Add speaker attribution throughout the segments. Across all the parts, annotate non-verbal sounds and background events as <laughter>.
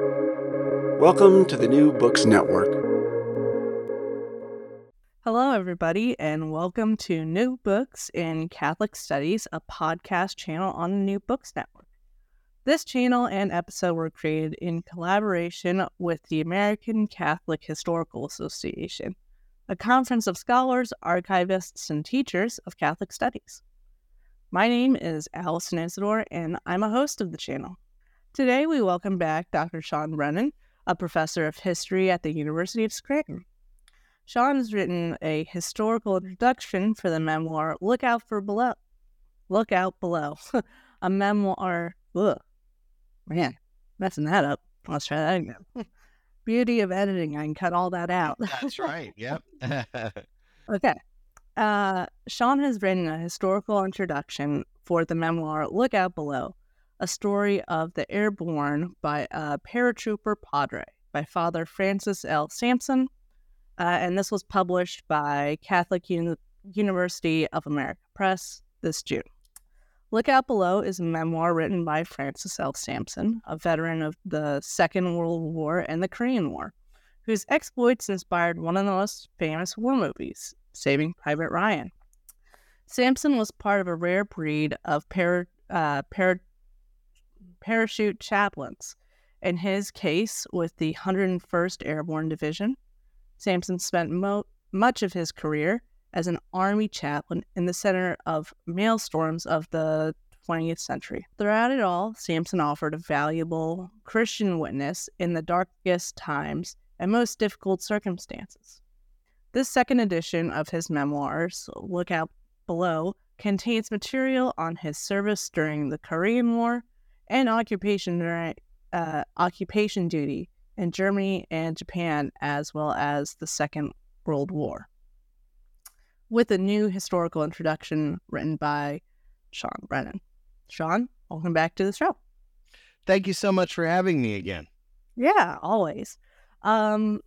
Speaker 1: Welcome to the New Books Network.
Speaker 2: Hello, everybody, and welcome to New Books in Catholic Studies, a podcast channel on the New Books Network. This channel and episode were created in collaboration with the American Catholic Historical Association, a conference of scholars, archivists, and teachers of Catholic studies. My name is Allison Isidore, and I'm a host of the channel. Today, we welcome back Dr. Sean Brennan, a professor of history at the University of Scranton. Sean has written a historical introduction for the memoir Look Out for Below. Look Out Below, <laughs> a memoir. Ugh, man, messing that up. Let's try that again. <laughs> Beauty of editing. I can cut all that out.
Speaker 3: That's right. Yep. <laughs>
Speaker 2: okay. Uh, Sean has written a historical introduction for the memoir Look Out Below, a story of the airborne by a paratrooper padre by Father Francis L. Sampson. Uh, and this was published by Catholic Uni- University of America Press this June. Look Out Below is a memoir written by Francis L. Sampson, a veteran of the Second World War and the Korean War, whose exploits inspired one of the most famous war movies, Saving Private Ryan. Sampson was part of a rare breed of para, uh, para, parachute chaplains. In his case, with the 101st Airborne Division, Sampson spent mo- much of his career as an Army chaplain in the center of maelstorms of the 20th century. Throughout it all, Sampson offered a valuable Christian witness in the darkest times and most difficult circumstances. This second edition of his memoirs, Look Out Below, contains material on his service during the Korean War and occupation uh, occupation duty in Germany and Japan, as well as the Second World War, with a new historical introduction written by Sean Brennan. Sean, welcome back to the show.
Speaker 3: Thank you so much for having me again.
Speaker 2: Yeah, always. Um,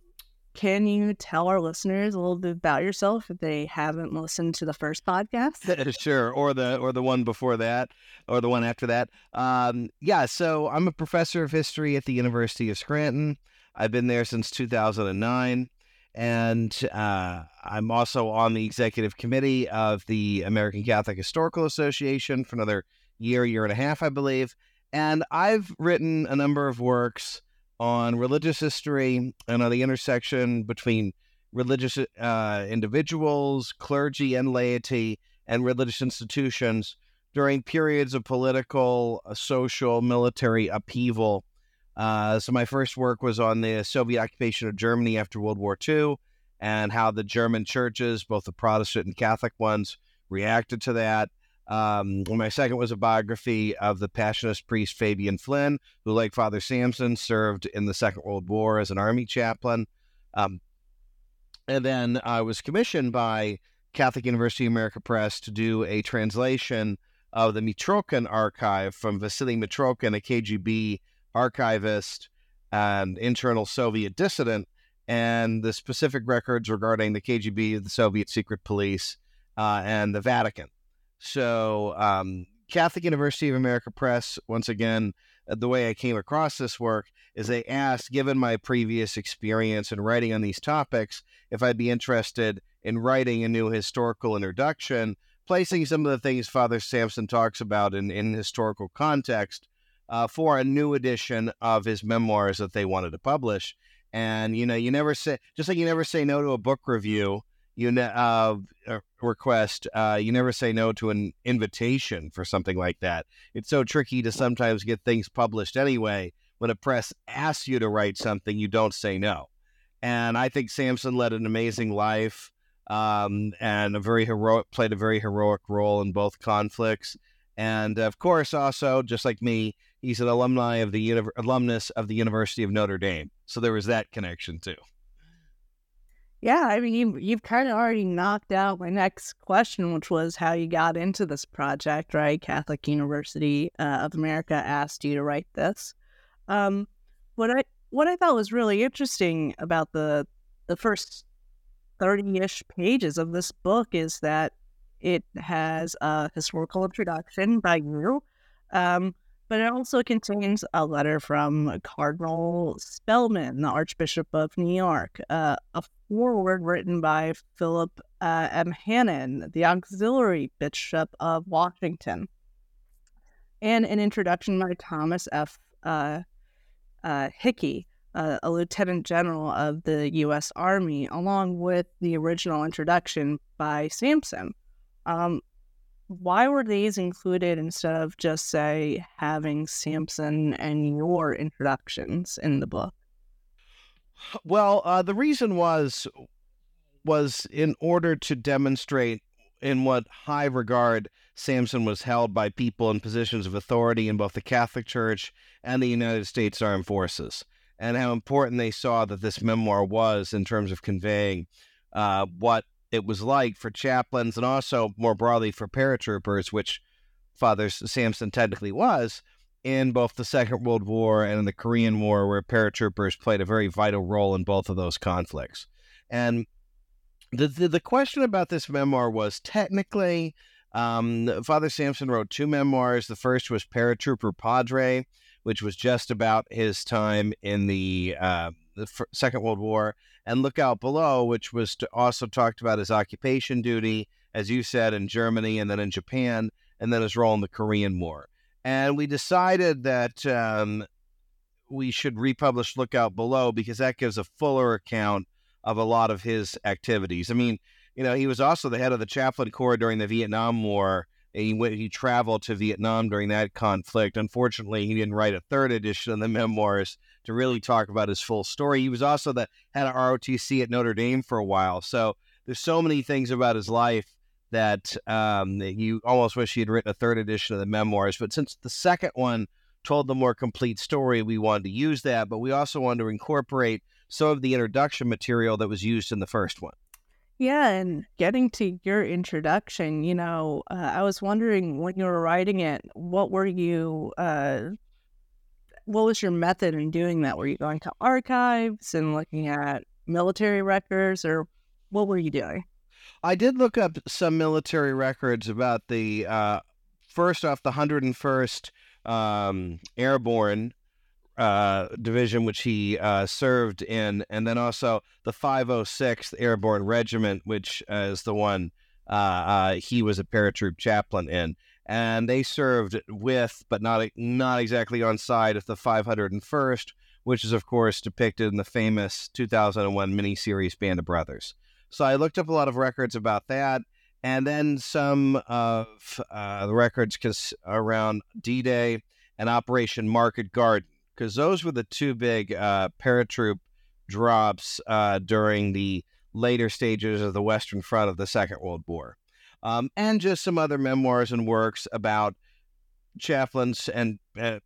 Speaker 2: can you tell our listeners a little bit about yourself if they haven't listened to the first podcast? <laughs>
Speaker 3: sure, or the or the one before that, or the one after that. Um, yeah, so I'm a professor of history at the University of Scranton. I've been there since 2009, and uh, I'm also on the executive committee of the American Catholic Historical Association for another year, year and a half, I believe. And I've written a number of works on religious history and on the intersection between religious uh, individuals, clergy, and laity, and religious institutions during periods of political, uh, social, military upheaval. Uh, so, my first work was on the Soviet occupation of Germany after World War II and how the German churches, both the Protestant and Catholic ones, reacted to that. Um, my second was a biography of the Passionist priest Fabian Flynn, who, like Father Sampson, served in the Second World War as an army chaplain. Um, and then I was commissioned by Catholic University America Press to do a translation of the Mitrokhin archive from Vasily Mitrokhin, a KGB archivist and internal Soviet dissident, and the specific records regarding the KGB, the Soviet secret police, uh, and the Vatican. So, um, Catholic University of America Press, once again, uh, the way I came across this work is they asked, given my previous experience in writing on these topics, if I'd be interested in writing a new historical introduction, placing some of the things Father Sampson talks about in, in historical context uh, for a new edition of his memoirs that they wanted to publish. And, you know, you never say, just like you never say no to a book review, you know, uh, request, uh, you never say no to an invitation for something like that. It's so tricky to sometimes get things published anyway. When a press asks you to write something, you don't say no. And I think Sampson led an amazing life um, and a very heroic, played a very heroic role in both conflicts. And of course, also just like me, he's an alumni of the alumnus of the University of Notre Dame. So there was that connection too.
Speaker 2: Yeah, I mean, you, you've kind of already knocked out my next question, which was how you got into this project, right? Catholic University uh, of America asked you to write this. Um, what I what I thought was really interesting about the the first thirty ish pages of this book is that it has a historical introduction by you, um, but it also contains a letter from Cardinal Spellman, the Archbishop of New York, uh, a foreword written by Philip uh, M. Hannan, the Auxiliary Bishop of Washington, and an introduction by Thomas F. Uh, uh Hickey, uh, a lieutenant general of the U.S. Army, along with the original introduction by Sampson. Um, why were these included instead of just say having Sampson and your introductions in the book?
Speaker 3: Well, uh, the reason was was in order to demonstrate in what high regard Sampson was held by people in positions of authority in both the Catholic Church and the United States Armed Forces, and how important they saw that this memoir was in terms of conveying uh, what it was like for chaplains and also more broadly for paratroopers, which Father Sampson technically was in both the Second World War and in the Korean War, where paratroopers played a very vital role in both of those conflicts. And the the, the question about this memoir was technically, um, Father Sampson wrote two memoirs. The first was Paratrooper Padre, which was just about his time in the uh, the Second World War, and Look Out Below, which was also talked about his occupation duty, as you said, in Germany and then in Japan, and then his role in the Korean War. And we decided that um, we should republish Look Out Below because that gives a fuller account of a lot of his activities. I mean, you know, he was also the head of the chaplain corps during the Vietnam War. He went, he traveled to Vietnam during that conflict. Unfortunately, he didn't write a third edition of the memoirs to really talk about his full story. He was also the head of ROTC at Notre Dame for a while. So there's so many things about his life that um, you almost wish he had written a third edition of the memoirs. But since the second one told the more complete story, we wanted to use that. But we also wanted to incorporate some of the introduction material that was used in the first one.
Speaker 2: Yeah, and getting to your introduction, you know, uh, I was wondering when you were writing it, what were you uh, what was your method in doing that? Were you going to archives and looking at military records, or what were you doing?
Speaker 3: I did look up some military records about the uh, first off the 101st um, Airborne uh, Division, which he uh, served in, and then also the 506th Airborne Regiment, which is the one uh, uh, he was a paratroop chaplain in and they served with, but not not exactly on side of the 501st, which is of course depicted in the famous 2001 miniseries Band of Brothers. So I looked up a lot of records about that, and then some of uh, the records around D-Day and Operation Market Garden, because those were the two big uh, paratroop drops uh, during the later stages of the Western Front of the Second World War um, and just some other memoirs and works about chaplains and uh,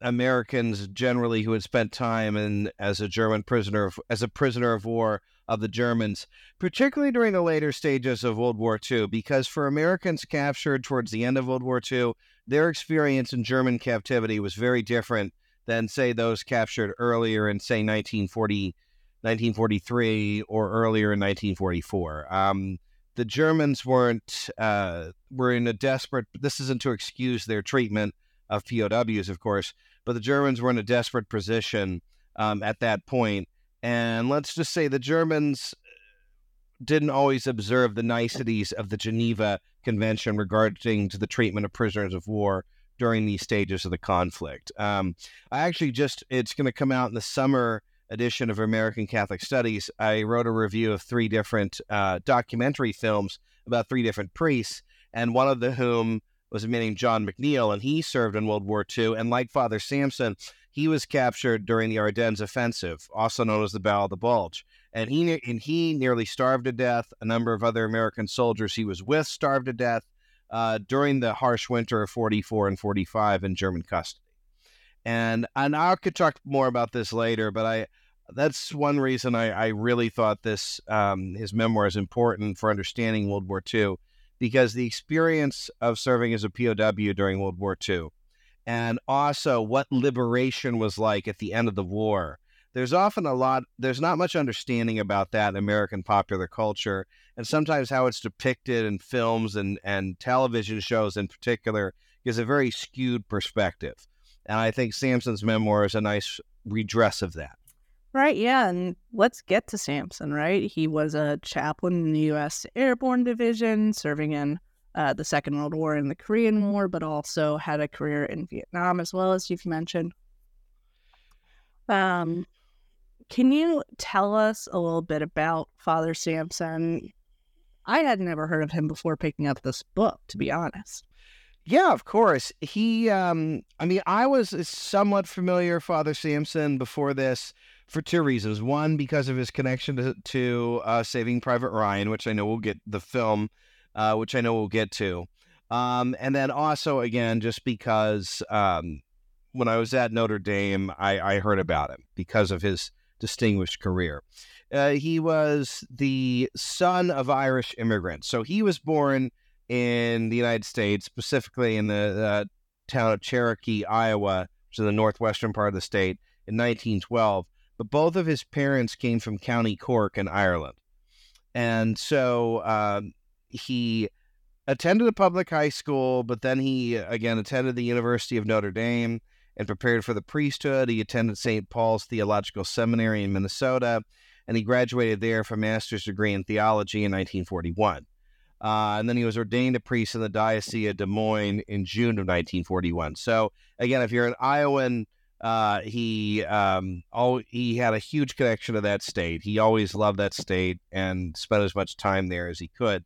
Speaker 3: Americans generally who had spent time in as a German prisoner of, as a prisoner of war of the Germans, particularly during the later stages of World War II, because for Americans captured towards the end of World War II, their experience in German captivity was very different than, say, those captured earlier in, say, 1940, 1943 or earlier in 1944. Um, the Germans weren't uh, were in a desperate. This isn't to excuse their treatment of POWs, of course, but the Germans were in a desperate position um, at that point. And let's just say the Germans didn't always observe the niceties of the Geneva Convention regarding to the treatment of prisoners of war during these stages of the conflict. Um, I actually just it's going to come out in the summer edition of American Catholic Studies, I wrote a review of three different uh, documentary films about three different priests, and one of the whom was a man named John McNeil, and he served in World War II. And like Father Sampson, he was captured during the Ardennes Offensive, also known as the Battle of the Bulge. And he and he nearly starved to death. A number of other American soldiers he was with starved to death uh, during the harsh winter of 44 and 45 in German custody. And and I could talk more about this later, but I that's one reason I, I really thought this um, his memoir is important for understanding World War II, because the experience of serving as a POW during World War II, and also what liberation was like at the end of the war. There's often a lot. There's not much understanding about that in American popular culture, and sometimes how it's depicted in films and and television shows in particular gives a very skewed perspective. And I think Sampson's memoir is a nice redress of that.
Speaker 2: Right, yeah, and let's get to Sampson, right? He was a chaplain in the U.S. Airborne Division, serving in uh, the Second World War and the Korean War, but also had a career in Vietnam as well, as you've mentioned. Um, can you tell us a little bit about Father Sampson? I had never heard of him before picking up this book, to be honest.
Speaker 3: Yeah, of course. He, um, I mean, I was somewhat familiar Father Sampson before this for two reasons. One, because of his connection to, to uh, Saving Private Ryan, which I know we'll get the film, uh, which I know we'll get to. Um, and then also, again, just because um, when I was at Notre Dame, I, I heard about him because of his distinguished career. Uh, he was the son of Irish immigrants. So he was born in the United States, specifically in the uh, town of Cherokee, Iowa, which is the northwestern part of the state, in 1912. But both of his parents came from County Cork in Ireland. And so um, he attended a public high school, but then he again attended the University of Notre Dame and prepared for the priesthood. He attended St. Paul's Theological Seminary in Minnesota, and he graduated there for a master's degree in theology in 1941. Uh, and then he was ordained a priest in the Diocese of Des Moines in June of 1941. So again, if you're an Iowan, uh, he um, all, he had a huge connection to that state. He always loved that state and spent as much time there as he could.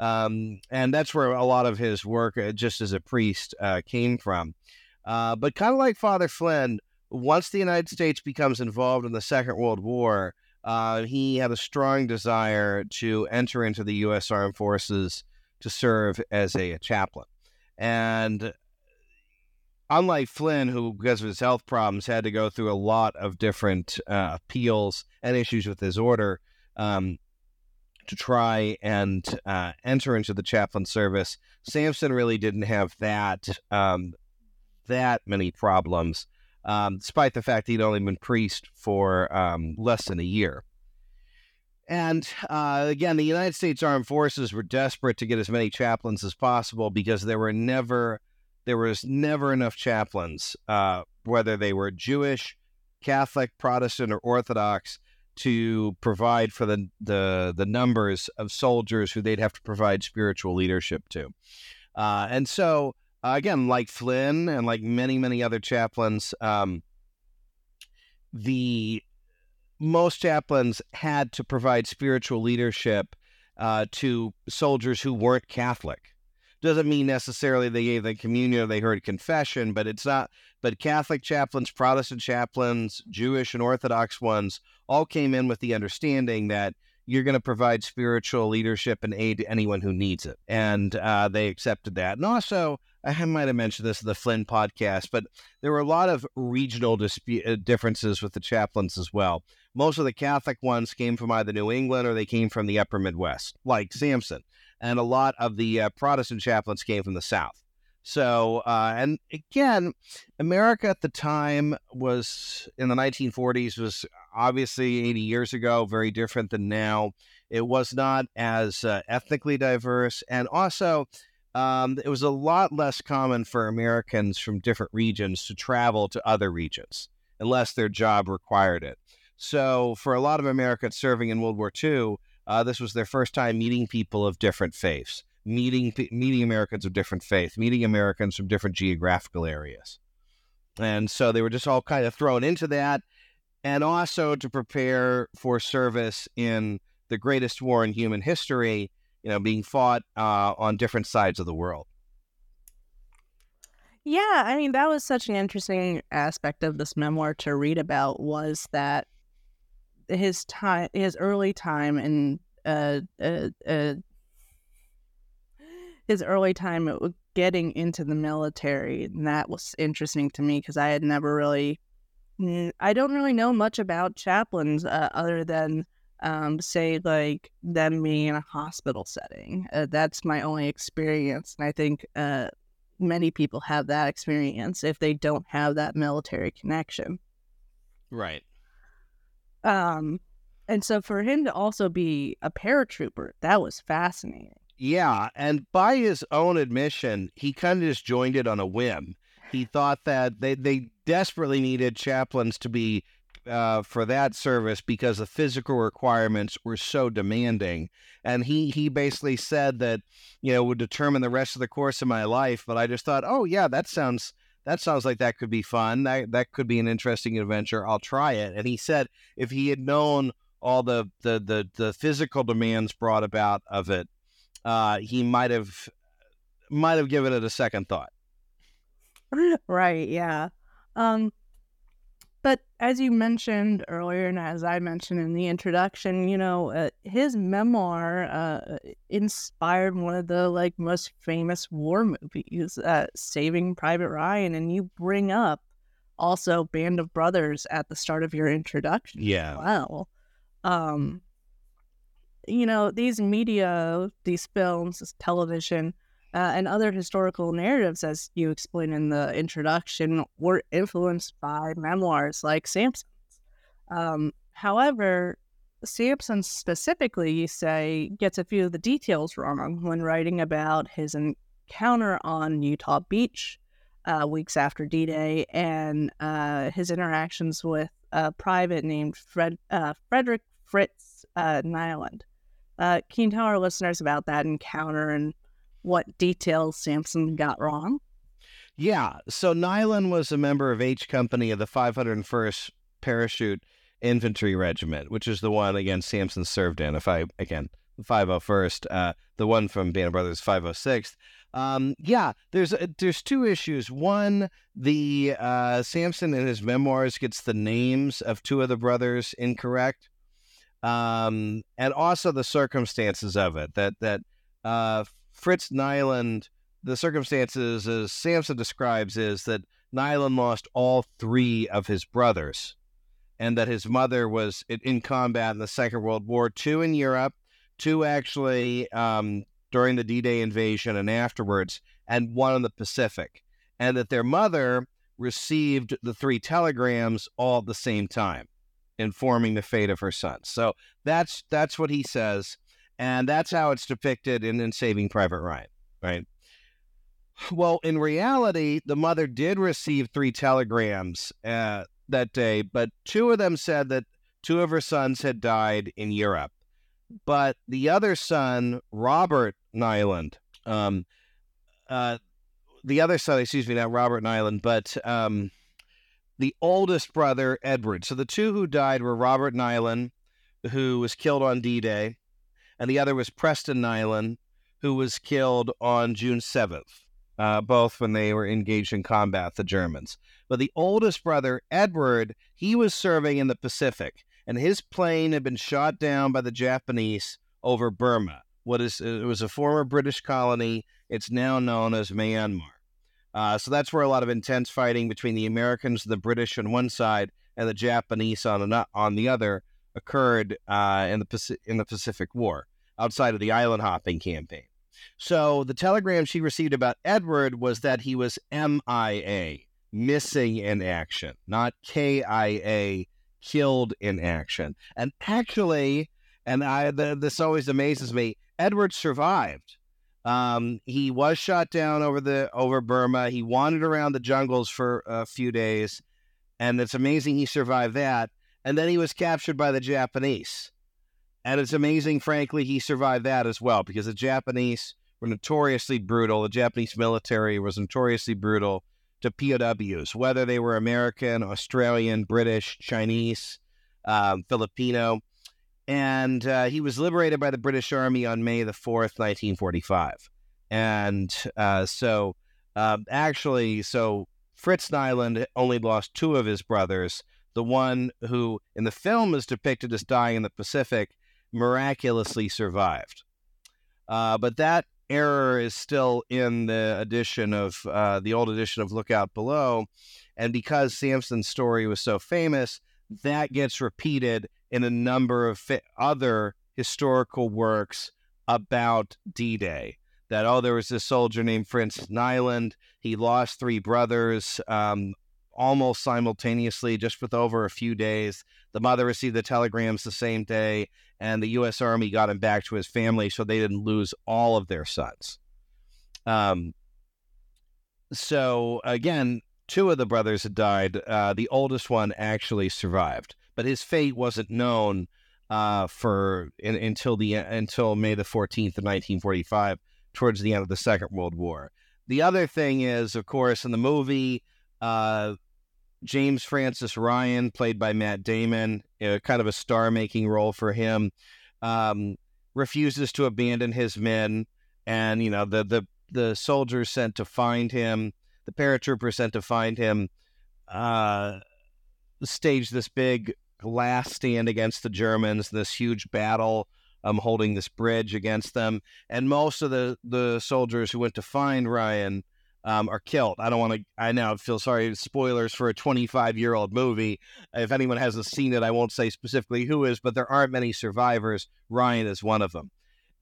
Speaker 3: Um, and that's where a lot of his work, uh, just as a priest, uh, came from. Uh, but kind of like Father Flynn, once the United States becomes involved in the Second World War, uh, he had a strong desire to enter into the U.S. Armed Forces to serve as a, a chaplain. And unlike Flynn, who, because of his health problems, had to go through a lot of different uh, appeals and issues with his order um, to try and uh, enter into the chaplain service, Sampson really didn't have that um, that many problems, um, despite the fact he'd only been priest for um, less than a year. And uh, again, the United States Armed Forces were desperate to get as many chaplains as possible because there were never there was never enough chaplains, uh, whether they were Jewish, Catholic, Protestant, or Orthodox, to provide for the, the the numbers of soldiers who they'd have to provide spiritual leadership to. Uh, and so uh, again, like Flynn and like many, many other chaplains, um, the most chaplains had to provide spiritual leadership uh, to soldiers who weren't Catholic. Doesn't mean necessarily they gave the communion or they heard confession, but it's not. But Catholic chaplains, Protestant chaplains, Jewish and Orthodox ones all came in with the understanding that you're going to provide spiritual leadership and aid to anyone who needs it. And uh, they accepted that. And also, I might have mentioned this in the Flynn podcast, but there were a lot of regional dispute, uh, differences with the chaplains as well. Most of the Catholic ones came from either New England or they came from the upper Midwest, like Sampson. And a lot of the uh, Protestant chaplains came from the South. So, uh, and again, America at the time was in the 1940s was obviously 80 years ago, very different than now. It was not as uh, ethnically diverse, and also um, it was a lot less common for Americans from different regions to travel to other regions unless their job required it. So, for a lot of Americans serving in World War II, uh, this was their first time meeting people of different faiths, meeting meeting Americans of different faith, meeting Americans from different geographical areas, and so they were just all kind of thrown into that, and also to prepare for service in the greatest war in human history you know, being fought uh, on different sides of the world.
Speaker 2: Yeah, I mean that was such an interesting aspect of this memoir to read about was that his time, his early time in uh, uh, uh, his early time getting into the military, and that was interesting to me because I had never really, I don't really know much about chaplains uh, other than um, say like them being in a hospital setting. Uh, that's my only experience, and I think uh, many people have that experience if they don't have that military connection.
Speaker 3: Right.
Speaker 2: Um, and so for him to also be a paratrooper, that was fascinating.
Speaker 3: Yeah, and by his own admission, he kind of just joined it on a whim. He thought that they, they desperately needed chaplains to be uh, for that service because the physical requirements were so demanding. And he he basically said that you know would determine the rest of the course of my life. But I just thought, oh yeah, that sounds that sounds like that could be fun. That that could be an interesting adventure. I'll try it. And he said if he had known all the the the, the physical demands brought about of it, uh, he might have might have given it a second thought.
Speaker 2: Right. Yeah. Um, but as you mentioned earlier, and as I mentioned in the introduction, you know, uh, his memoir uh, inspired one of the like most famous war movies, uh, Saving Private Ryan, and you bring up also Band of Brothers at the start of your introduction.
Speaker 3: Yeah.
Speaker 2: Well, um, you know, these media, these films, this television uh, and other historical narratives, as you explain in the introduction, were influenced by memoirs like Sampson's. Um, however, Sampson specifically, you say, gets a few of the details wrong when writing about his encounter on Utah Beach uh, weeks after D Day and uh, his interactions with a private named Fred, uh, Frederick Fritz uh, Niland. Uh, can you tell our listeners about that encounter and what details Sampson got wrong?
Speaker 3: Yeah. So Niland was a member of H Company of the 501st Parachute Infantry Regiment, which is the one again Sampson served in. If I again 501st, uh, the one from Band of Brothers 506th. Um, yeah, there's uh, there's two issues. One, the uh, Sampson in his memoirs gets the names of two of the brothers incorrect, um, and also the circumstances of it. That that uh, Fritz Niland, the circumstances, as Sampson describes, is that Niland lost all three of his brothers, and that his mother was in combat in the Second World War, two in Europe, two actually um, during the D Day invasion and afterwards, and one in the Pacific, and that their mother received the three telegrams all at the same time, informing the fate of her sons. So that's that's what he says. And that's how it's depicted in, in Saving Private Ryan, right? Well, in reality, the mother did receive three telegrams uh, that day, but two of them said that two of her sons had died in Europe. But the other son, Robert Niland, um, uh, the other son, excuse me, not Robert Niland, but um, the oldest brother, Edward. So the two who died were Robert Niland, who was killed on D Day, and the other was Preston Niland, who was killed on June 7th, uh, both when they were engaged in combat, the Germans. But the oldest brother, Edward, he was serving in the Pacific, and his plane had been shot down by the Japanese over Burma. What is it was a former British colony. It's now known as Myanmar. Uh, so that's where a lot of intense fighting between the Americans, the British on one side, and the Japanese on the, on the other occurred uh, in the in the Pacific War outside of the island hopping campaign. So the telegram she received about Edward was that he was MIA, missing in action, not KIA, killed in action. And actually, and I the, this always amazes me, Edward survived. Um, he was shot down over the over Burma. He wandered around the jungles for a few days, and it's amazing he survived that and then he was captured by the Japanese. And it's amazing, frankly, he survived that as well because the Japanese were notoriously brutal. The Japanese military was notoriously brutal to POWs, whether they were American, Australian, British, Chinese, um, Filipino. And uh, he was liberated by the British Army on May the 4th, 1945. And uh, so, uh, actually, so Fritz Niland only lost two of his brothers the one who in the film is depicted as dying in the Pacific, miraculously survived. Uh, but that error is still in the edition of uh, the old edition of Lookout Below. And because Sampson's story was so famous, that gets repeated in a number of fi- other historical works about D Day. That, oh, there was this soldier named Francis Niland. He lost three brothers. Um, almost simultaneously, just with over a few days. The mother received the telegrams the same day, and the U.S. Army got him back to his family so they didn't lose all of their sons. Um, so again, two of the brothers had died. Uh, the oldest one actually survived, but his fate wasn't known uh, for in, until the until May the fourteenth of nineteen forty five, towards the end of the Second World War. The other thing is, of course, in the movie, uh, James Francis Ryan, played by Matt Damon, uh, kind of a star making role for him, um, refuses to abandon his men, and you know the the the soldiers sent to find him, the paratroopers sent to find him, uh, stage this big last stand against the Germans, this huge battle. Um, holding this bridge against them, and most of the the soldiers who went to find Ryan um, are killed. I don't want to. I now feel sorry. Spoilers for a 25 year old movie. If anyone hasn't seen it, I won't say specifically who is, but there aren't many survivors. Ryan is one of them.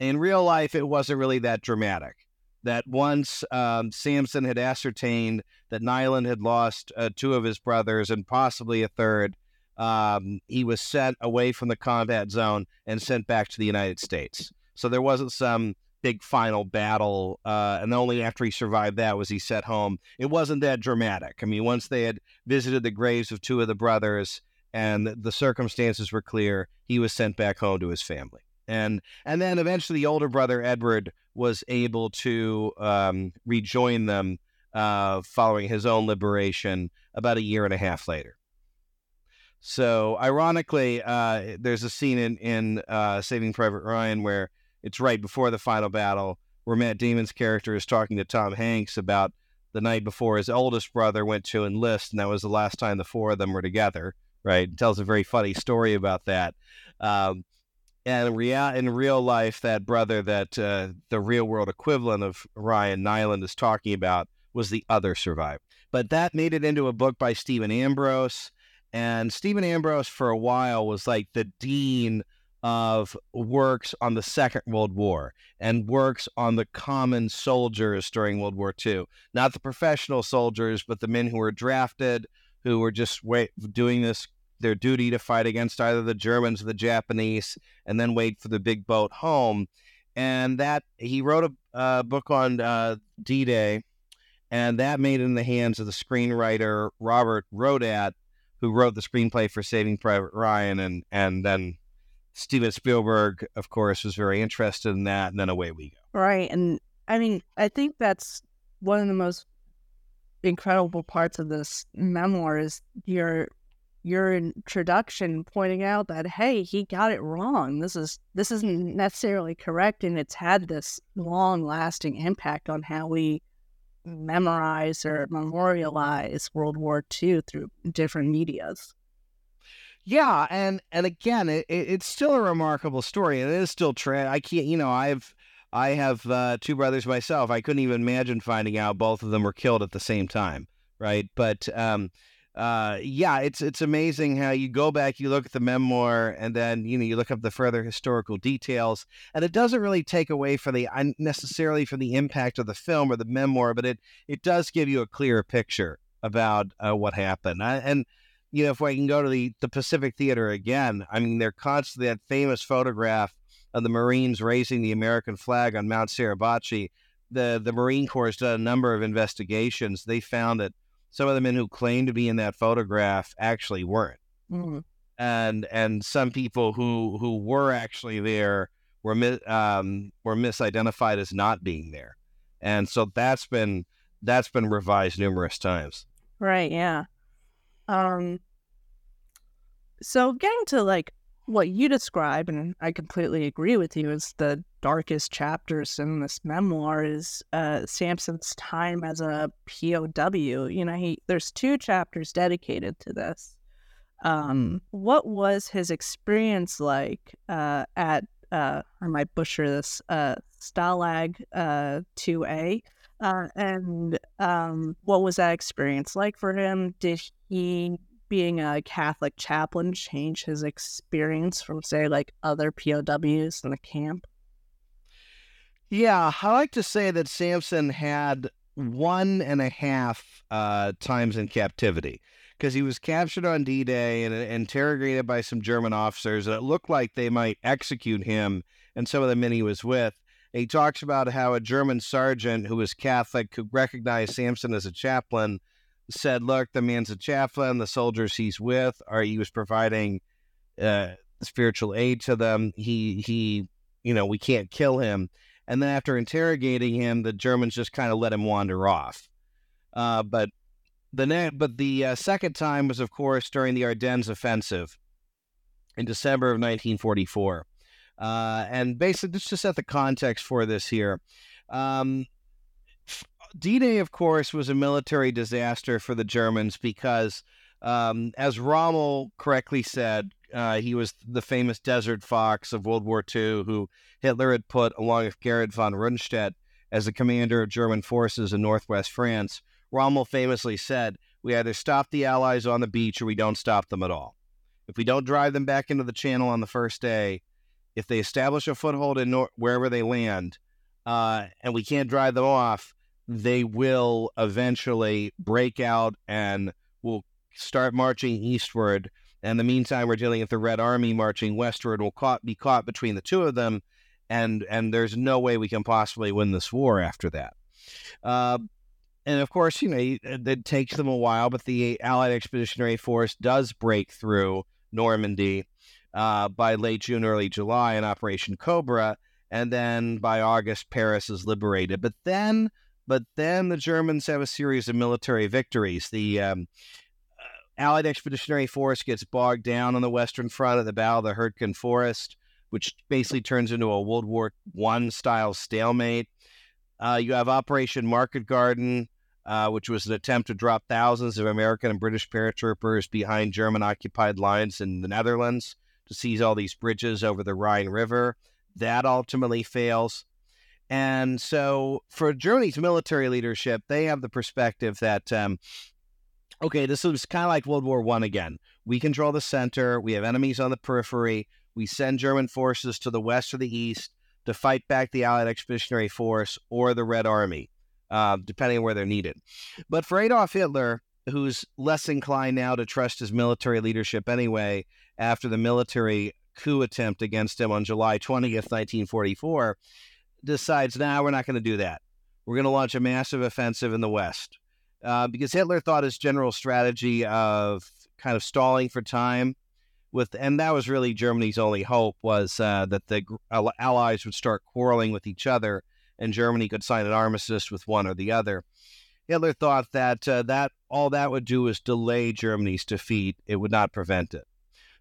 Speaker 3: In real life, it wasn't really that dramatic. That once um, Sampson had ascertained that Niland had lost uh, two of his brothers and possibly a third, um, he was sent away from the combat zone and sent back to the United States. So there wasn't some big final battle, uh, and only after he survived that was he set home. It wasn't that dramatic. I mean, once they had visited the graves of two of the brothers and the circumstances were clear, he was sent back home to his family. And and then eventually, the older brother Edward was able to um, rejoin them uh, following his own liberation about a year and a half later. So, ironically, uh, there's a scene in in uh, Saving Private Ryan where it's right before the final battle where Matt Damon's character is talking to Tom Hanks about the night before his oldest brother went to enlist, and that was the last time the four of them were together. Right, it tells a very funny story about that. Um, and real, in real life, that brother that uh, the real world equivalent of Ryan Niland is talking about was the other survivor. But that made it into a book by Stephen Ambrose. And Stephen Ambrose, for a while, was like the dean of works on the Second World War and works on the common soldiers during World War II. Not the professional soldiers, but the men who were drafted, who were just wait, doing this their duty to fight against either the Germans or the Japanese, and then wait for the big boat home. And that he wrote a uh, book on uh, D-Day, and that made it in the hands of the screenwriter Robert Rodat, who wrote the screenplay for Saving Private Ryan, and and then Steven Spielberg, of course, was very interested in that, and then away we go.
Speaker 2: Right. And I mean, I think that's one of the most incredible parts of this memoir is your your introduction pointing out that hey he got it wrong this is this isn't necessarily correct and it's had this long lasting impact on how we memorize or memorialize world war ii through different medias
Speaker 3: yeah, and and again, it, it's still a remarkable story, and it is still tra- I can't, you know, I've I have uh, two brothers myself. I couldn't even imagine finding out both of them were killed at the same time, right? But um, uh, yeah, it's it's amazing how you go back, you look at the memoir, and then you know you look up the further historical details, and it doesn't really take away from the necessarily from the impact of the film or the memoir, but it it does give you a clearer picture about uh, what happened, I, and you know, if I can go to the, the Pacific Theater again, I mean, they're constantly that famous photograph of the Marines raising the American flag on Mount Suribachi. The the Marine Corps has done a number of investigations. They found that some of the men who claimed to be in that photograph actually weren't, mm-hmm. and and some people who who were actually there were um, were misidentified as not being there, and so that's been that's been revised numerous times.
Speaker 2: Right. Yeah. Um, so getting to like what you describe, and I completely agree with you, is the darkest chapters in this memoir is uh, Sampson's time as a POW. You know, he there's two chapters dedicated to this. Um, what was his experience like uh, at uh, I might butcher this uh, Stalag uh, 2A? Uh, and um, what was that experience like for him? Did he, being a Catholic chaplain, change his experience from, say, like other POWs in the camp?
Speaker 3: Yeah, I like to say that Sampson had one and a half uh, times in captivity because he was captured on D Day and interrogated by some German officers. And it looked like they might execute him and some of the men he was with. he talks about how a German sergeant who was Catholic could recognize Sampson as a chaplain said, "Look, the man's a chaplain. The soldiers he's with are he was providing uh, spiritual aid to them. He he, you know, we can't kill him." And then after interrogating him, the Germans just kind of let him wander off. Uh, but the ne- but the uh, second time was, of course, during the Ardennes offensive in December of 1944. Uh, and basically, just to set the context for this here, um, D Day, of course, was a military disaster for the Germans because, um, as Rommel correctly said, uh, he was the famous Desert Fox of World War II, who Hitler had put along with Gerhard von Rundstedt as the commander of German forces in northwest France. Rommel famously said, We either stop the Allies on the beach or we don't stop them at all. If we don't drive them back into the channel on the first day, if they establish a foothold in nor- wherever they land, uh, and we can't drive them off, they will eventually break out and will start marching eastward. And in the meantime, we're dealing with the Red Army marching westward. We'll caught, be caught between the two of them, and and there's no way we can possibly win this war after that. Uh, and of course, you know, it takes them a while, but the Allied Expeditionary Force does break through Normandy uh, by late June, early July in Operation Cobra, and then by August, Paris is liberated. But then, but then the Germans have a series of military victories. The um, uh, Allied Expeditionary Force gets bogged down on the Western Front at the Battle of the Hurtgen Forest, which basically turns into a World War One style stalemate. Uh, you have Operation Market Garden, uh, which was an attempt to drop thousands of American and British paratroopers behind German occupied lines in the Netherlands to seize all these bridges over the Rhine River. That ultimately fails. And so, for Germany's military leadership, they have the perspective that, um, okay, this is kind of like World War One again. We control the center. We have enemies on the periphery. We send German forces to the west or the east to fight back the Allied Expeditionary Force or the Red Army, uh, depending on where they're needed. But for Adolf Hitler, who's less inclined now to trust his military leadership anyway, after the military coup attempt against him on July 20th, 1944, decides now nah, we're not going to do that. We're going to launch a massive offensive in the West. Uh, because Hitler thought his general strategy of kind of stalling for time with, and that was really Germany's only hope was uh, that the Allies would start quarreling with each other and Germany could sign an armistice with one or the other. Hitler thought that uh, that all that would do is delay Germany's defeat; it would not prevent it.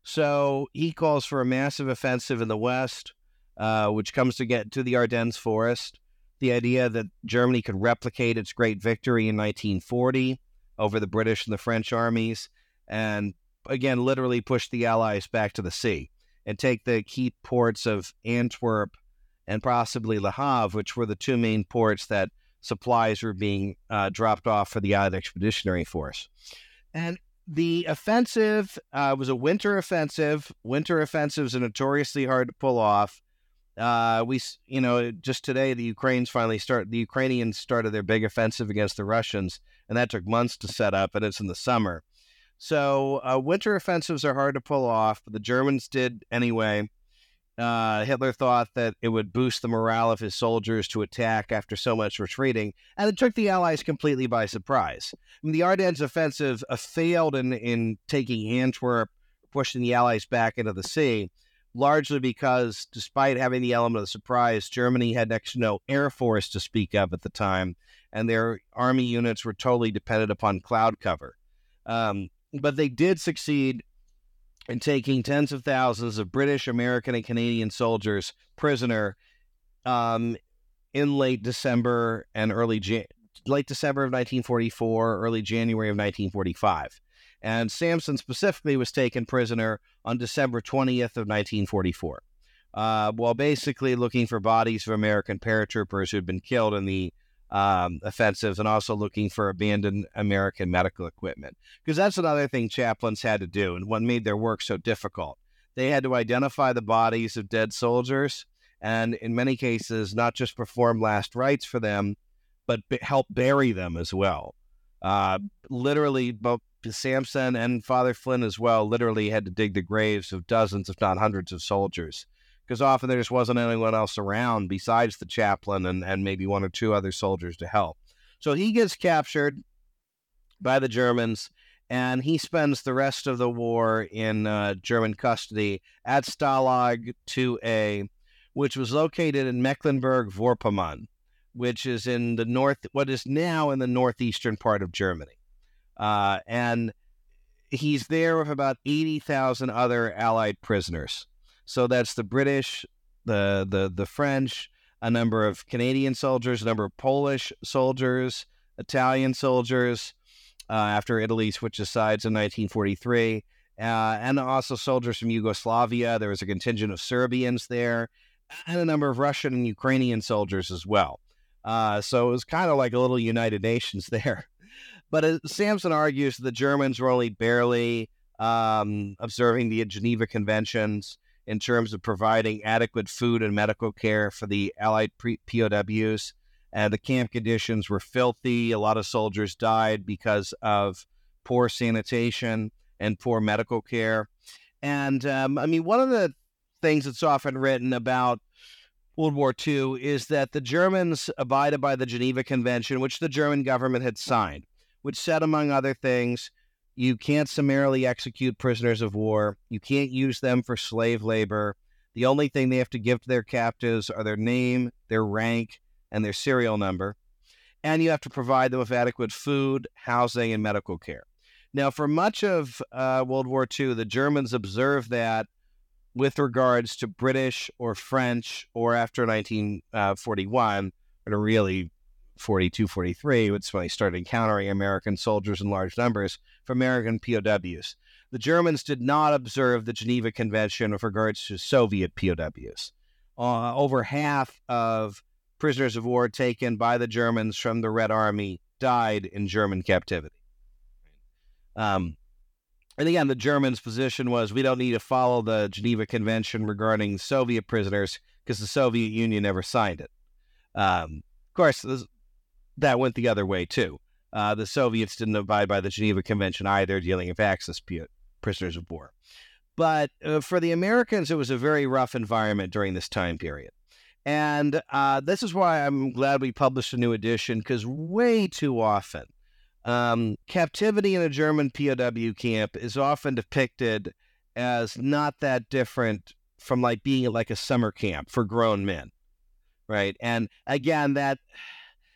Speaker 3: So he calls for a massive offensive in the west, uh, which comes to get to the Ardennes forest. The idea that Germany could replicate its great victory in 1940 over the British and the French armies, and again, literally push the Allies back to the sea and take the key ports of Antwerp and possibly Le Havre, which were the two main ports that supplies were being uh, dropped off for the Allied Expeditionary Force. And the offensive uh, was a winter offensive. Winter offensives are notoriously hard to pull off. Uh, we, you know, just today the Ukrainians finally start. The Ukrainians started their big offensive against the Russians, and that took months to set up, and it's in the summer. So uh, winter offensives are hard to pull off, but the Germans did anyway. Uh, Hitler thought that it would boost the morale of his soldiers to attack after so much retreating, and it took the Allies completely by surprise. I mean, the Ardennes offensive uh, failed in, in taking Antwerp, pushing the Allies back into the sea, largely because, despite having the element of surprise, Germany had next to no air force to speak of at the time, and their army units were totally dependent upon cloud cover. Um, but they did succeed in taking tens of thousands of British, American, and Canadian soldiers prisoner um, in late December and early Jan- late December of 1944, early January of 1945. And Sampson specifically was taken prisoner on December 20th of 1944, uh, while basically looking for bodies of American paratroopers who had been killed in the um, offensives and also looking for abandoned American medical equipment. Because that's another thing chaplains had to do and what made their work so difficult. They had to identify the bodies of dead soldiers and, in many cases, not just perform last rites for them, but b- help bury them as well. Uh, literally, both Sampson and Father Flynn as well literally had to dig the graves of dozens, if not hundreds, of soldiers because often there just wasn't anyone else around besides the chaplain and, and maybe one or two other soldiers to help. So he gets captured by the Germans and he spends the rest of the war in uh, German custody at Stalag 2A, which was located in Mecklenburg Vorpommern, which is in the north, what is now in the northeastern part of Germany. Uh, and he's there with about 80,000 other Allied prisoners. So that's the British, the, the, the French, a number of Canadian soldiers, a number of Polish soldiers, Italian soldiers, uh, after Italy switches sides in 1943, uh, and also soldiers from Yugoslavia. There was a contingent of Serbians there, and a number of Russian and Ukrainian soldiers as well. Uh, so it was kind of like a little United Nations <laughs> there. But uh, Sampson argues that the Germans were only barely um, observing the Geneva Conventions in terms of providing adequate food and medical care for the Allied POWs and the camp conditions were filthy. A lot of soldiers died because of poor sanitation and poor medical care. And um, I mean, one of the things that's often written about World War II is that the Germans abided by the Geneva Convention, which the German government had signed, which said, among other things, you can't summarily execute prisoners of war. You can't use them for slave labor. The only thing they have to give to their captives are their name, their rank, and their serial number. And you have to provide them with adequate food, housing, and medical care. Now, for much of uh, World War II, the Germans observed that with regards to British or French, or after 1941, or really 42, 43, when he started encountering American soldiers in large numbers for American POWs. The Germans did not observe the Geneva Convention with regards to Soviet POWs. Uh, over half of prisoners of war taken by the Germans from the Red Army died in German captivity. Um, and again, the Germans' position was we don't need to follow the Geneva Convention regarding Soviet prisoners because the Soviet Union never signed it. Um, of course, this, that went the other way too. Uh, the Soviets didn't abide by the Geneva Convention either, dealing with Axis prisoners of war. But uh, for the Americans, it was a very rough environment during this time period. And uh, this is why I'm glad we published a new edition because way too often, um, captivity in a German POW camp is often depicted as not that different from like being like a summer camp for grown men, right? And again, that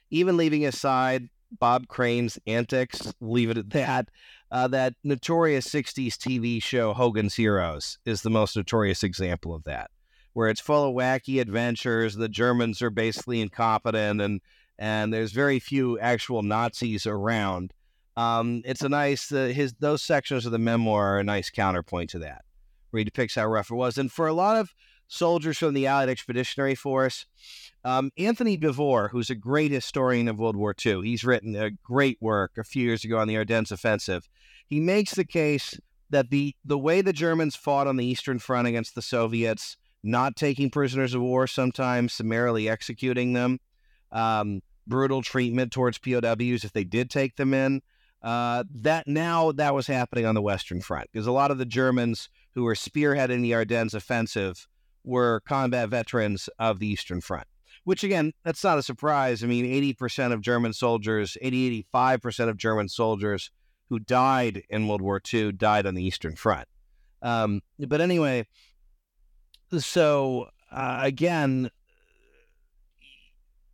Speaker 3: even leaving aside Bob Crane's antics, leave it at that. Uh, that notorious 60s TV show Hogan's Heroes is the most notorious example of that where it's full of wacky adventures. The Germans are basically incompetent, and and there's very few actual Nazis around. Um, it's a nice uh, his those sections of the memoir are a nice counterpoint to that, where he depicts how rough it was. And for a lot of soldiers from the Allied Expeditionary Force, um, Anthony Beevor, who's a great historian of World War II, he's written a great work a few years ago on the Ardennes Offensive. He makes the case that the the way the Germans fought on the Eastern Front against the Soviets not taking prisoners of war, sometimes summarily executing them, um, brutal treatment towards POWs if they did take them in. Uh, that now that was happening on the Western Front because a lot of the Germans who were spearheading the Ardennes offensive were combat veterans of the Eastern Front. Which again, that's not a surprise. I mean, 80% of German soldiers, 80, 85% of German soldiers who died in World War II died on the Eastern Front. Um, but anyway, so uh, again,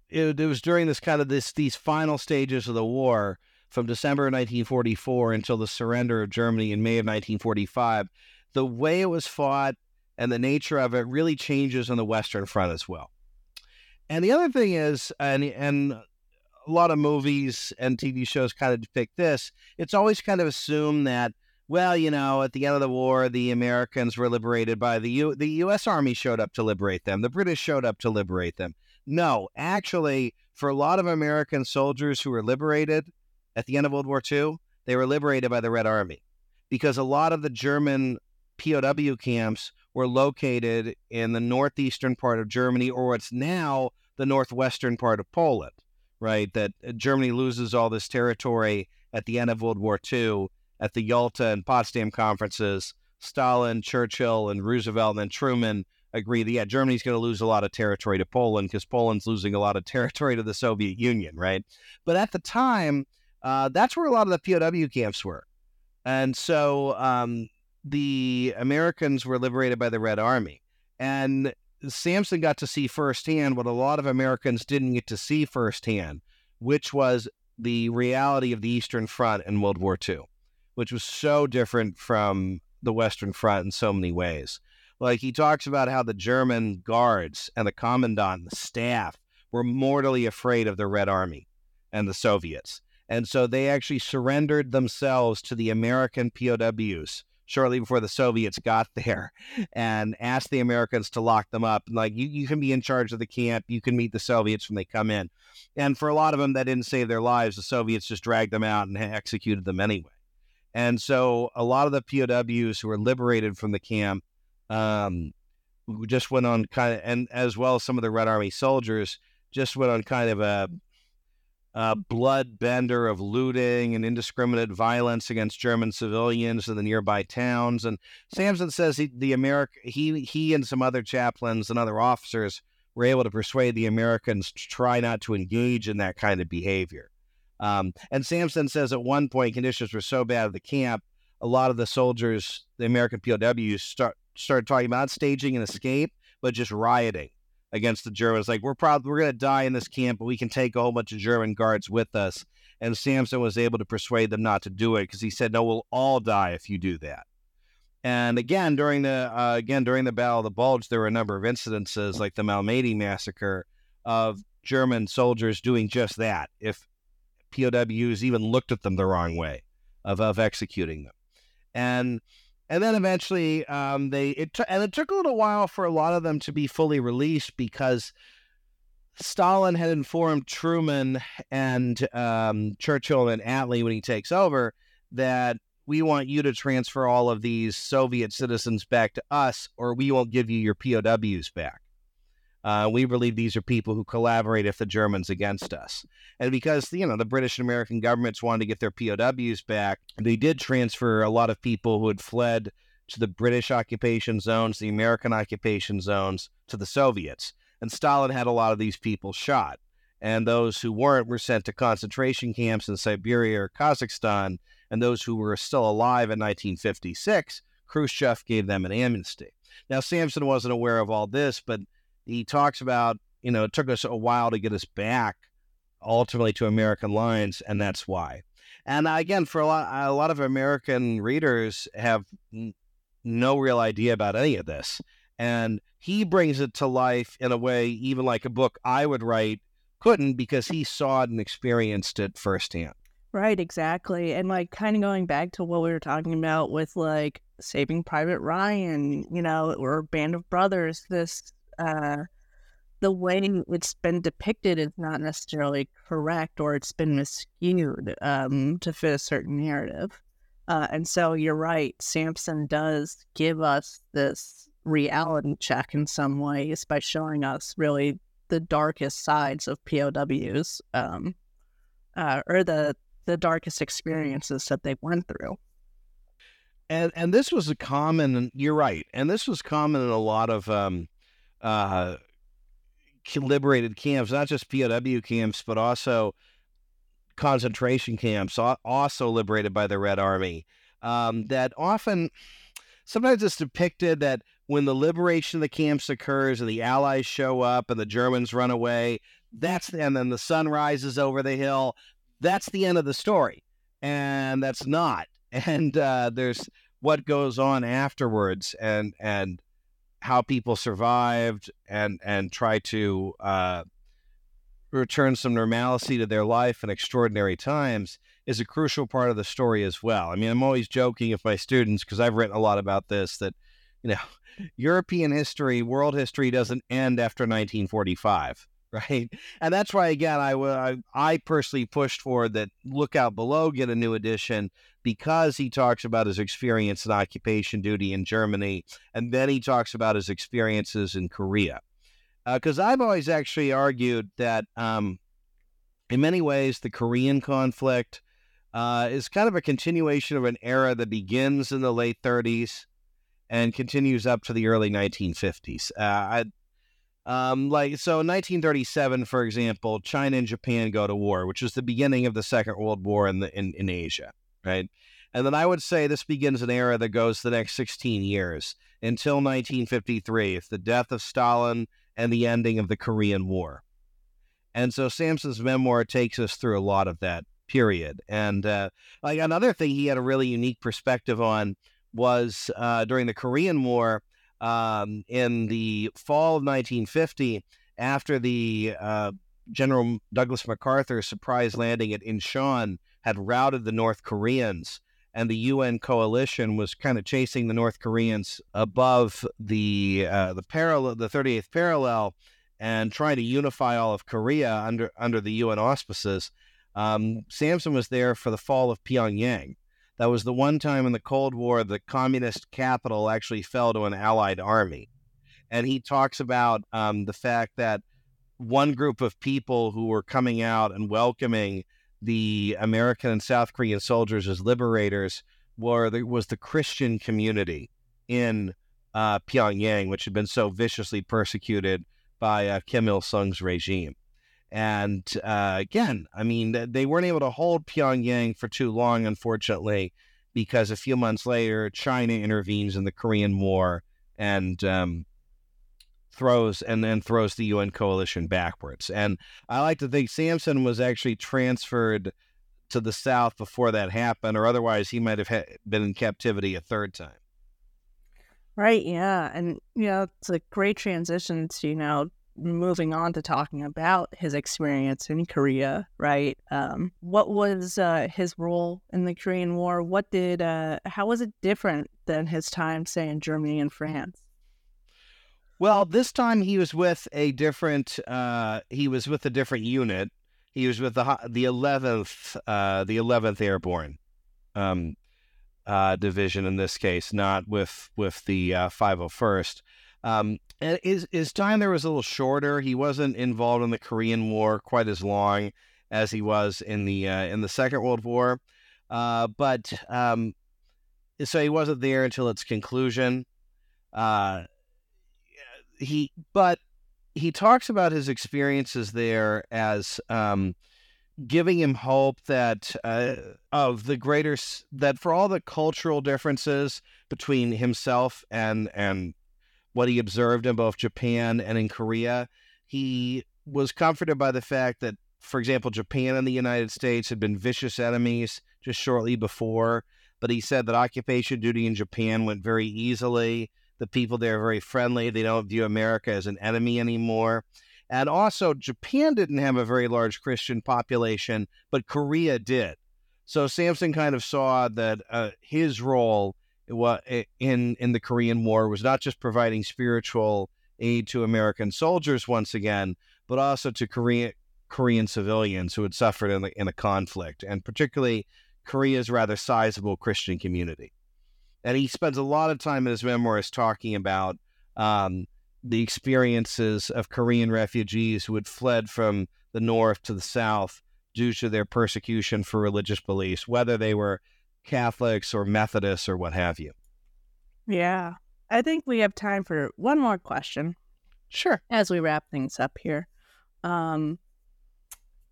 Speaker 3: it, it was during this kind of this these final stages of the war from December 1944 until the surrender of Germany in May of 1945. The way it was fought and the nature of it really changes on the Western Front as well. And the other thing is, and and a lot of movies and TV shows kind of depict this. It's always kind of assumed that well, you know, at the end of the war, the Americans were liberated by the U- the U.S. Army showed up to liberate them. The British showed up to liberate them. No, actually, for a lot of American soldiers who were liberated at the end of World War II, they were liberated by the Red Army because a lot of the German POW camps were located in the northeastern part of Germany, or what's now the northwestern part of Poland, right? That uh, Germany loses all this territory at the end of World War II at the Yalta and Potsdam conferences, Stalin, Churchill, and Roosevelt and then Truman agree that yeah, Germany's going to lose a lot of territory to Poland because Poland's losing a lot of <laughs> territory to the Soviet Union, right? But at the time, uh, that's where a lot of the POW camps were, and so um, the Americans were liberated by the Red Army, and Sampson got to see firsthand what a lot of Americans didn't get to see firsthand, which was the reality of the Eastern Front in World War II, which was so different from the Western Front in so many ways. Like he talks about how the German guards and the commandant and the staff were mortally afraid of the Red Army and the Soviets. And so they actually surrendered themselves to the American POWs shortly before the Soviets got <laughs> there and asked the Americans to lock them up. Like, you, you can be in charge of the camp. You can meet the Soviets when they come in. And for a lot of them that didn't save their lives, the Soviets just dragged them out and <laughs> executed them anyway. And so a lot of the POWs who were liberated from the camp um, just went on kind of, and as well as some of the Red Army soldiers, just went on kind of a uh, blood bender of looting and indiscriminate violence against German civilians in the nearby towns. And Sampson says he, the America he he and some other chaplains and other officers were able to persuade the Americans to try not to engage in that kind of behavior. Um, and Sampson says at one point conditions were so bad at the camp, a lot of the soldiers, the American POWs, start started talking about staging an escape, but just rioting against the Germans. Like we're probably we're gonna die in this camp, but we can take a whole bunch of German guards with us. And Sampson was able to persuade them not to do it because he said, "No, we'll all die if you do that." And again, during the uh, again during the Battle of the Bulge, there were a number of incidences like the Malmedy massacre of German soldiers doing just that. If POWs even looked at them the wrong way, of of executing them, and and then eventually um, they it t- and it took a little while for a lot of them to be fully released because Stalin had informed Truman and um, Churchill and Attlee when he takes over that we want you to transfer all of these Soviet citizens back to us, or we won't give you your POWs back. Uh, we believe these are people who collaborate if the Germans against us. And because, you know, the British and American governments wanted to get their POWs back, they did transfer a lot of people who had fled to the British occupation zones, the American occupation zones, to the Soviets. And Stalin had a lot of these people shot. And those who weren't were sent to concentration camps in Siberia or Kazakhstan. And those who were still alive in 1956, Khrushchev gave them an amnesty. Now, Sampson wasn't aware of all this, but he talks about, you know, it took us a while to get us back ultimately to American lines, and that's why. And again, for a lot, a lot of American readers have n- no real idea about any of this. And he brings it to life in a way, even like a book I would write couldn't, because he saw it and experienced it firsthand.
Speaker 2: Right, exactly. And like kind of going back to what we were talking about with like Saving Private Ryan, you know, or Band of Brothers, this uh, the way it's been depicted is not necessarily correct or it's been miscued um, to fit a certain narrative. Uh, and so you're right, Sampson does give us this reality check in some ways by showing us really the darkest sides of POWs um, uh, or the, the darkest experiences that they went through.
Speaker 3: And, and this was a common, you're right, and this was common in a lot of um, uh, liberated camps, not just POW camps, but also concentration camps, also liberated by the Red Army. Um, that often, sometimes it's depicted that when the liberation of the camps occurs and the Allies show up and the Germans run away, that's the, and then the sun rises over the hill. That's the end of the story, and that's not. <laughs> And uh, there's what goes on afterwards, and and how people survived and and try to uh, return some normalcy to their life in extraordinary times is a crucial part of the story as well. I mean, I'm always joking with my students because I've written a lot about this that you know <laughs> European history, world history doesn't end after 1945 right? And that's why, again, I, I, I personally pushed for that look out Below get a new edition because he talks about his experience in occupation duty in Germany, and then he talks about his experiences in Korea. Because uh, I've always actually argued that, um, in many ways, the Korean conflict uh, is kind of a continuation of an era that begins in the late 30s and continues up to the early 1950s. Uh, I, um, like so, in 1937, for example, China and Japan go to war, which is the beginning of the Second World War in the in, in Asia, right? And then I would say this begins an era that goes the next 16 years until 1953. It's the death of Stalin and the ending of the Korean War. And so Sampson's memoir takes us through a lot of that period. And uh, like another thing he had a really unique perspective on was uh, during the Korean War um, in the fall of 1950, after the uh, General Douglas MacArthur's surprise landing at Incheon had routed the North Koreans and the UN coalition was kind of chasing the North Koreans above the uh, the parallel, the 38th parallel, and trying to unify all of Korea under under the UN auspices. Um, Sampson was there for the fall of Pyongyang. That was the one time in the Cold War the communist capital actually fell to an Allied army, and he talks about um, the fact that one group of people who were coming out and welcoming the American and South Korean soldiers as liberators were the, was the Christian community in uh, Pyongyang, which had been so viciously persecuted by uh, Kim Il Sung's regime. And uh, again, I mean, they weren't able to hold Pyongyang for too long, unfortunately, because a few months later, China intervenes in the Korean War and um, throws and then throws the UN coalition backwards. And I like to think Sampson was actually transferred to the South before that happened, or otherwise he might have ha- been in captivity a third time.
Speaker 2: Right. Yeah. And, you know, it's a great transition to, you know, moving on to talking about his experience in Korea, right? Um, what was uh, his role in the Korean War? What did, uh, how was it different than his time, say, in Germany and France?
Speaker 3: Well, this time he was with a different. Uh, he was with a different unit. He was with the the eleventh, uh, the eleventh Airborne um, uh, Division in this case, not with with the uh, five hundred first. And his his time there was a little shorter. He wasn't involved in the Korean War quite as long as he was in the uh, in the Second World War, uh, but um, so he wasn't there until its conclusion. Uh, he but he talks about his experiences there as um, giving him hope that uh, of the greater that for all the cultural differences between himself and and what he observed in both Japan and in Korea, he was comforted by the fact that, for example, Japan and the United States had been vicious enemies just shortly before. But he said that occupation duty in Japan went very easily the people there are very friendly. They don't view America as an enemy anymore. And also, Japan didn't have a very large Christian population, but Korea did. So Sampson kind of saw that uh, his role in in the Korean War was not just providing spiritual aid to American soldiers once again, but also to Korean Korean civilians who had suffered in the in the conflict, and particularly Korea's rather sizable Christian community. And he spends a lot of time in his memoirs talking about um, the experiences of Korean refugees who had fled from the north to the south due to their persecution for religious beliefs, whether they were Catholics or Methodists or what have you.
Speaker 2: Yeah. I think we have time for one more question.
Speaker 3: Sure.
Speaker 2: As we wrap things up here. Um,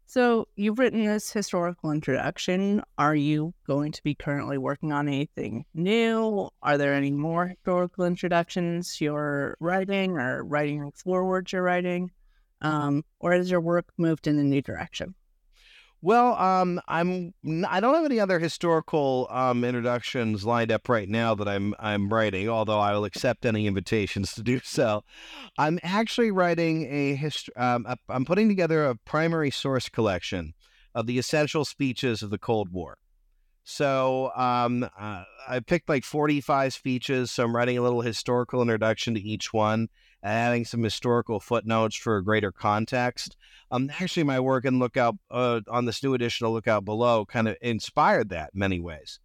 Speaker 2: so you've written this historical introduction. Are you going to be currently working on anything new? Are there any more historical introductions you're writing or writing forwards you're writing? Um, or has your work moved in a new direction?
Speaker 3: Well, um, I'm I don't have any other historical um, introductions lined up right now that I'm I'm writing. Although I will accept any invitations to do so. I'm actually writing a history. Um, I'm putting together a primary source collection of the essential speeches of the Cold War. So um, uh, I picked like 45 speeches. So I'm writing a little historical introduction to each one, adding some historical footnotes for a greater context. Um, actually, my work in Lookout uh, on this new edition of Lookout Below kind of inspired that in many ways.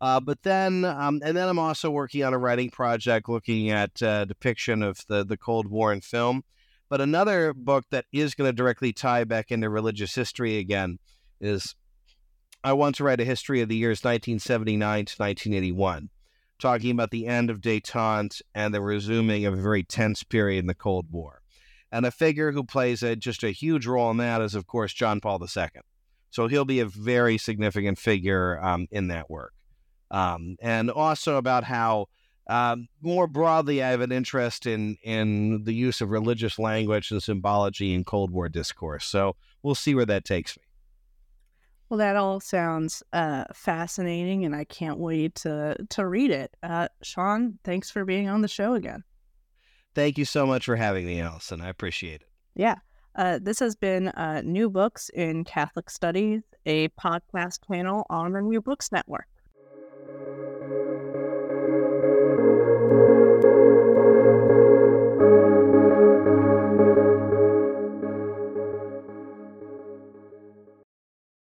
Speaker 3: Uh, but then, um, and then I'm also working on a writing project looking at uh, depiction of the the Cold War in film. But another book that is going to directly tie back into religious history again is I want to write a history of the years 1979 to 1981 talking about the end of detente and the resuming of a very tense period in the Cold War. And a figure who plays a, just a huge role in that is, of course, John Paul II. So he'll be a very significant figure um, in that work. Um, and also about how um, more broadly, I have an interest in in the use of religious language and symbology in Cold War discourse. So we'll see where that takes me.
Speaker 2: Well, that all sounds uh, fascinating, and I can't wait to to read it. Uh, Sean, thanks for being on the show again.
Speaker 3: Thank you so much for having me, Allison. I appreciate it.
Speaker 2: Yeah. Uh, this has been uh, New Books in Catholic Studies, a podcast panel on the New Books Network.